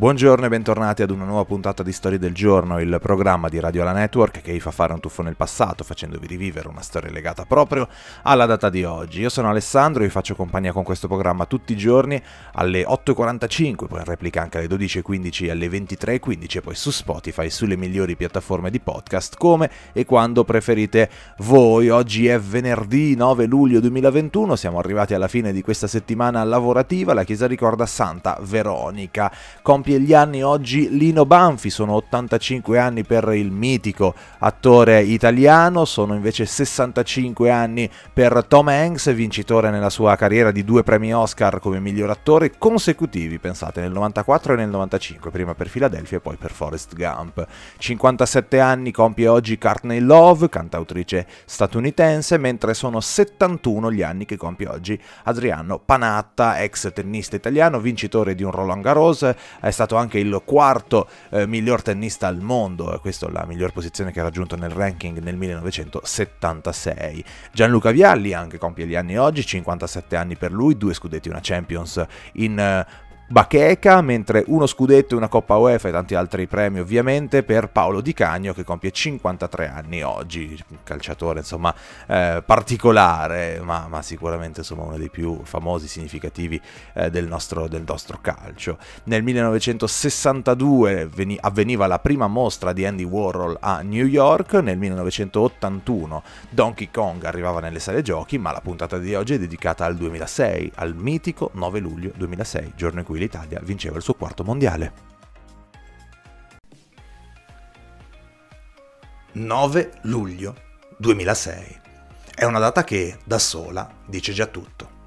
Buongiorno e bentornati ad una nuova puntata di Storie del Giorno, il programma di Radio La Network che vi fa fare un tuffo nel passato, facendovi rivivere una storia legata proprio alla data di oggi. Io sono Alessandro e vi faccio compagnia con questo programma tutti i giorni alle 8.45, poi in replica anche alle 12.15 e alle 23.15 e poi su Spotify sulle migliori piattaforme di podcast come e quando preferite voi. Oggi è venerdì 9 luglio 2021, siamo arrivati alla fine di questa settimana lavorativa, la chiesa ricorda Santa Veronica. Compie compie gli anni oggi Lino Banfi, sono 85 anni per il mitico attore italiano, sono invece 65 anni per Tom Hanks, vincitore nella sua carriera di due premi Oscar come miglior attore consecutivi, pensate, nel 94 e nel 95, prima per Philadelphia e poi per Forrest Gump. 57 anni compie oggi Courtney Love, cantautrice statunitense, mentre sono 71 gli anni che compie oggi Adriano Panatta, ex tennista italiano, vincitore di un Roland Garros, è stato anche il quarto eh, miglior tennista al mondo, questa è la miglior posizione che ha raggiunto nel ranking nel 1976. Gianluca Vialli anche compie gli anni oggi, 57 anni per lui, due scudetti, una Champions in eh, bacheca, mentre uno scudetto e una Coppa UEFA e tanti altri premi ovviamente per Paolo Di Cagno che compie 53 anni oggi, calciatore insomma eh, particolare, ma, ma, sicuramente insomma uno dei più famosi, significativi eh, del, nostro, del, nostro, calcio. Nel 1962 veni- avveniva la prima mostra di Andy Warhol a New York, nel 1981 Donkey Kong arrivava nelle sale giochi, ma la puntata di oggi è dedicata al 2006, al mitico 9 luglio 2006, giorno in cui l'Italia vinceva il suo quarto mondiale. 9 luglio 2006. È una data che, da sola, dice già tutto.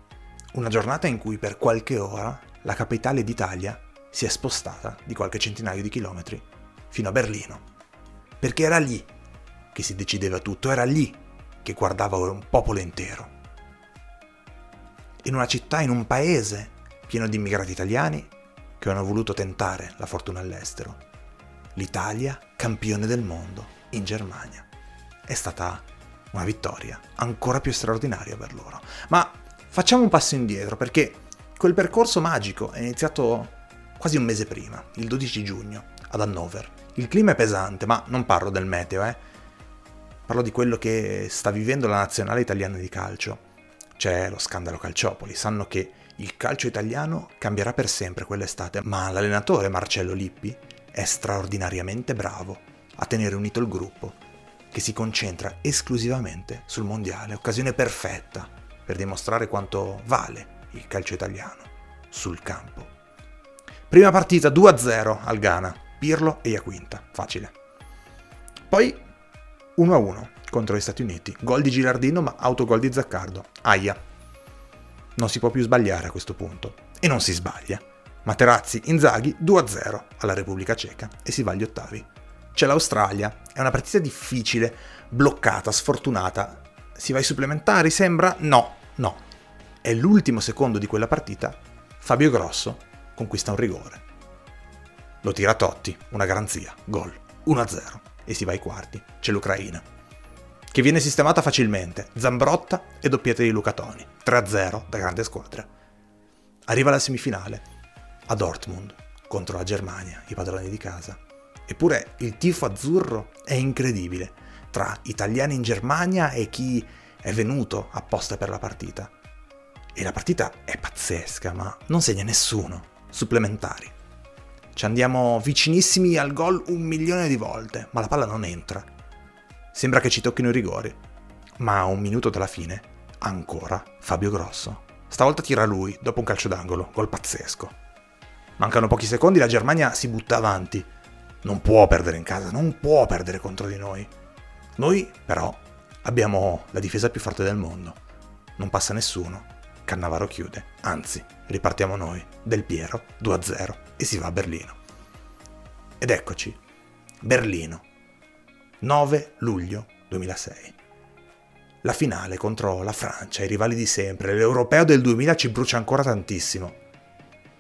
Una giornata in cui per qualche ora la capitale d'Italia si è spostata di qualche centinaio di chilometri fino a Berlino. Perché era lì che si decideva tutto, era lì che guardava un popolo intero. In una città, in un paese pieno di immigrati italiani che hanno voluto tentare la fortuna all'estero. L'Italia, campione del mondo in Germania. È stata una vittoria ancora più straordinaria per loro. Ma facciamo un passo indietro perché quel percorso magico è iniziato quasi un mese prima, il 12 giugno, ad Hannover. Il clima è pesante, ma non parlo del meteo, eh. Parlo di quello che sta vivendo la nazionale italiana di calcio. C'è lo scandalo Calciopoli, sanno che il calcio italiano cambierà per sempre quell'estate, ma l'allenatore Marcello Lippi è straordinariamente bravo a tenere unito il gruppo, che si concentra esclusivamente sul mondiale, occasione perfetta per dimostrare quanto vale il calcio italiano sul campo. Prima partita 2-0 al Ghana, Pirlo e Iaquinta, facile. Poi 1-1 contro gli Stati Uniti, gol di Gilardino ma autogol di Zaccardo, aia non si può più sbagliare a questo punto. E non si sbaglia. Materazzi Inzaghi 2-0 alla Repubblica Ceca e si va agli ottavi. C'è l'Australia, è una partita difficile, bloccata, sfortunata. Si va ai supplementari, sembra? No, no. È l'ultimo secondo di quella partita. Fabio Grosso conquista un rigore. Lo tira Totti, una garanzia, gol, 1-0 e si va ai quarti. C'è l'Ucraina che viene sistemata facilmente, Zambrotta e doppietta di Luca Toni, 3-0 da grande squadra. Arriva la semifinale, a Dortmund, contro la Germania, i padroni di casa. Eppure il tifo azzurro è incredibile, tra italiani in Germania e chi è venuto apposta per la partita. E la partita è pazzesca, ma non segna nessuno. Supplementari. Ci andiamo vicinissimi al gol un milione di volte, ma la palla non entra. Sembra che ci tocchino i rigori. Ma a un minuto dalla fine, ancora Fabio Grosso. Stavolta tira lui, dopo un calcio d'angolo, gol pazzesco. Mancano pochi secondi, la Germania si butta avanti. Non può perdere in casa, non può perdere contro di noi. Noi, però, abbiamo la difesa più forte del mondo. Non passa nessuno. Cannavaro chiude. Anzi, ripartiamo noi. Del Piero, 2-0, e si va a Berlino. Ed eccoci. Berlino 9 luglio 2006. La finale contro la Francia, i rivali di sempre, l'europeo del 2000 ci brucia ancora tantissimo.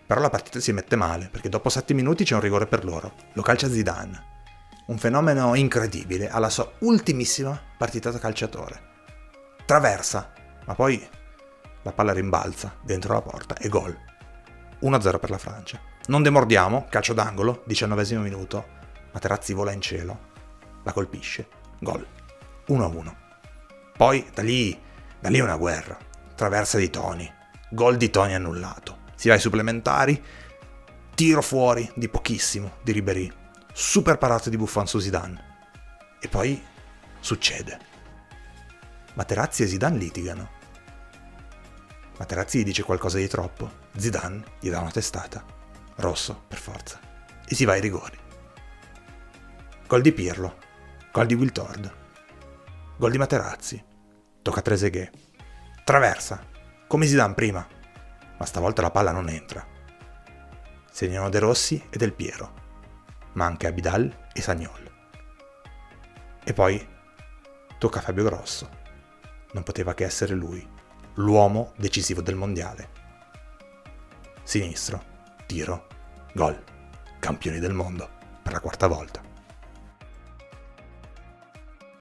Però la partita si mette male, perché dopo 7 minuti c'è un rigore per loro. Lo calcia Zidane. Un fenomeno incredibile, alla sua ultimissima partita da calciatore. Traversa, ma poi la palla rimbalza dentro la porta e gol. 1-0 per la Francia. Non demordiamo, calcio d'angolo, diciannovesimo minuto, Materazzi vola in cielo, la colpisce, gol, 1-1. Poi da lì, da lì è una guerra, traversa di Toni, gol di Toni annullato, si va ai supplementari, tiro fuori di pochissimo di Ribéry, super parato di Buffon su Zidane. E poi succede. Materazzi e Zidane litigano. Materazzi gli dice qualcosa di troppo, Zidane gli dà una testata, rosso per forza, e si va ai rigori. Gol di Pirlo, gol di Wiltord, gol di Materazzi, tocca a Trezeguet, traversa, come Zidane prima, ma stavolta la palla non entra. Segnano De Rossi e Del Piero, ma anche Abidal e Sagnol. E poi tocca a Fabio Grosso. Non poteva che essere lui, l'uomo decisivo del mondiale. Sinistro, tiro, gol, campioni del mondo per la quarta volta.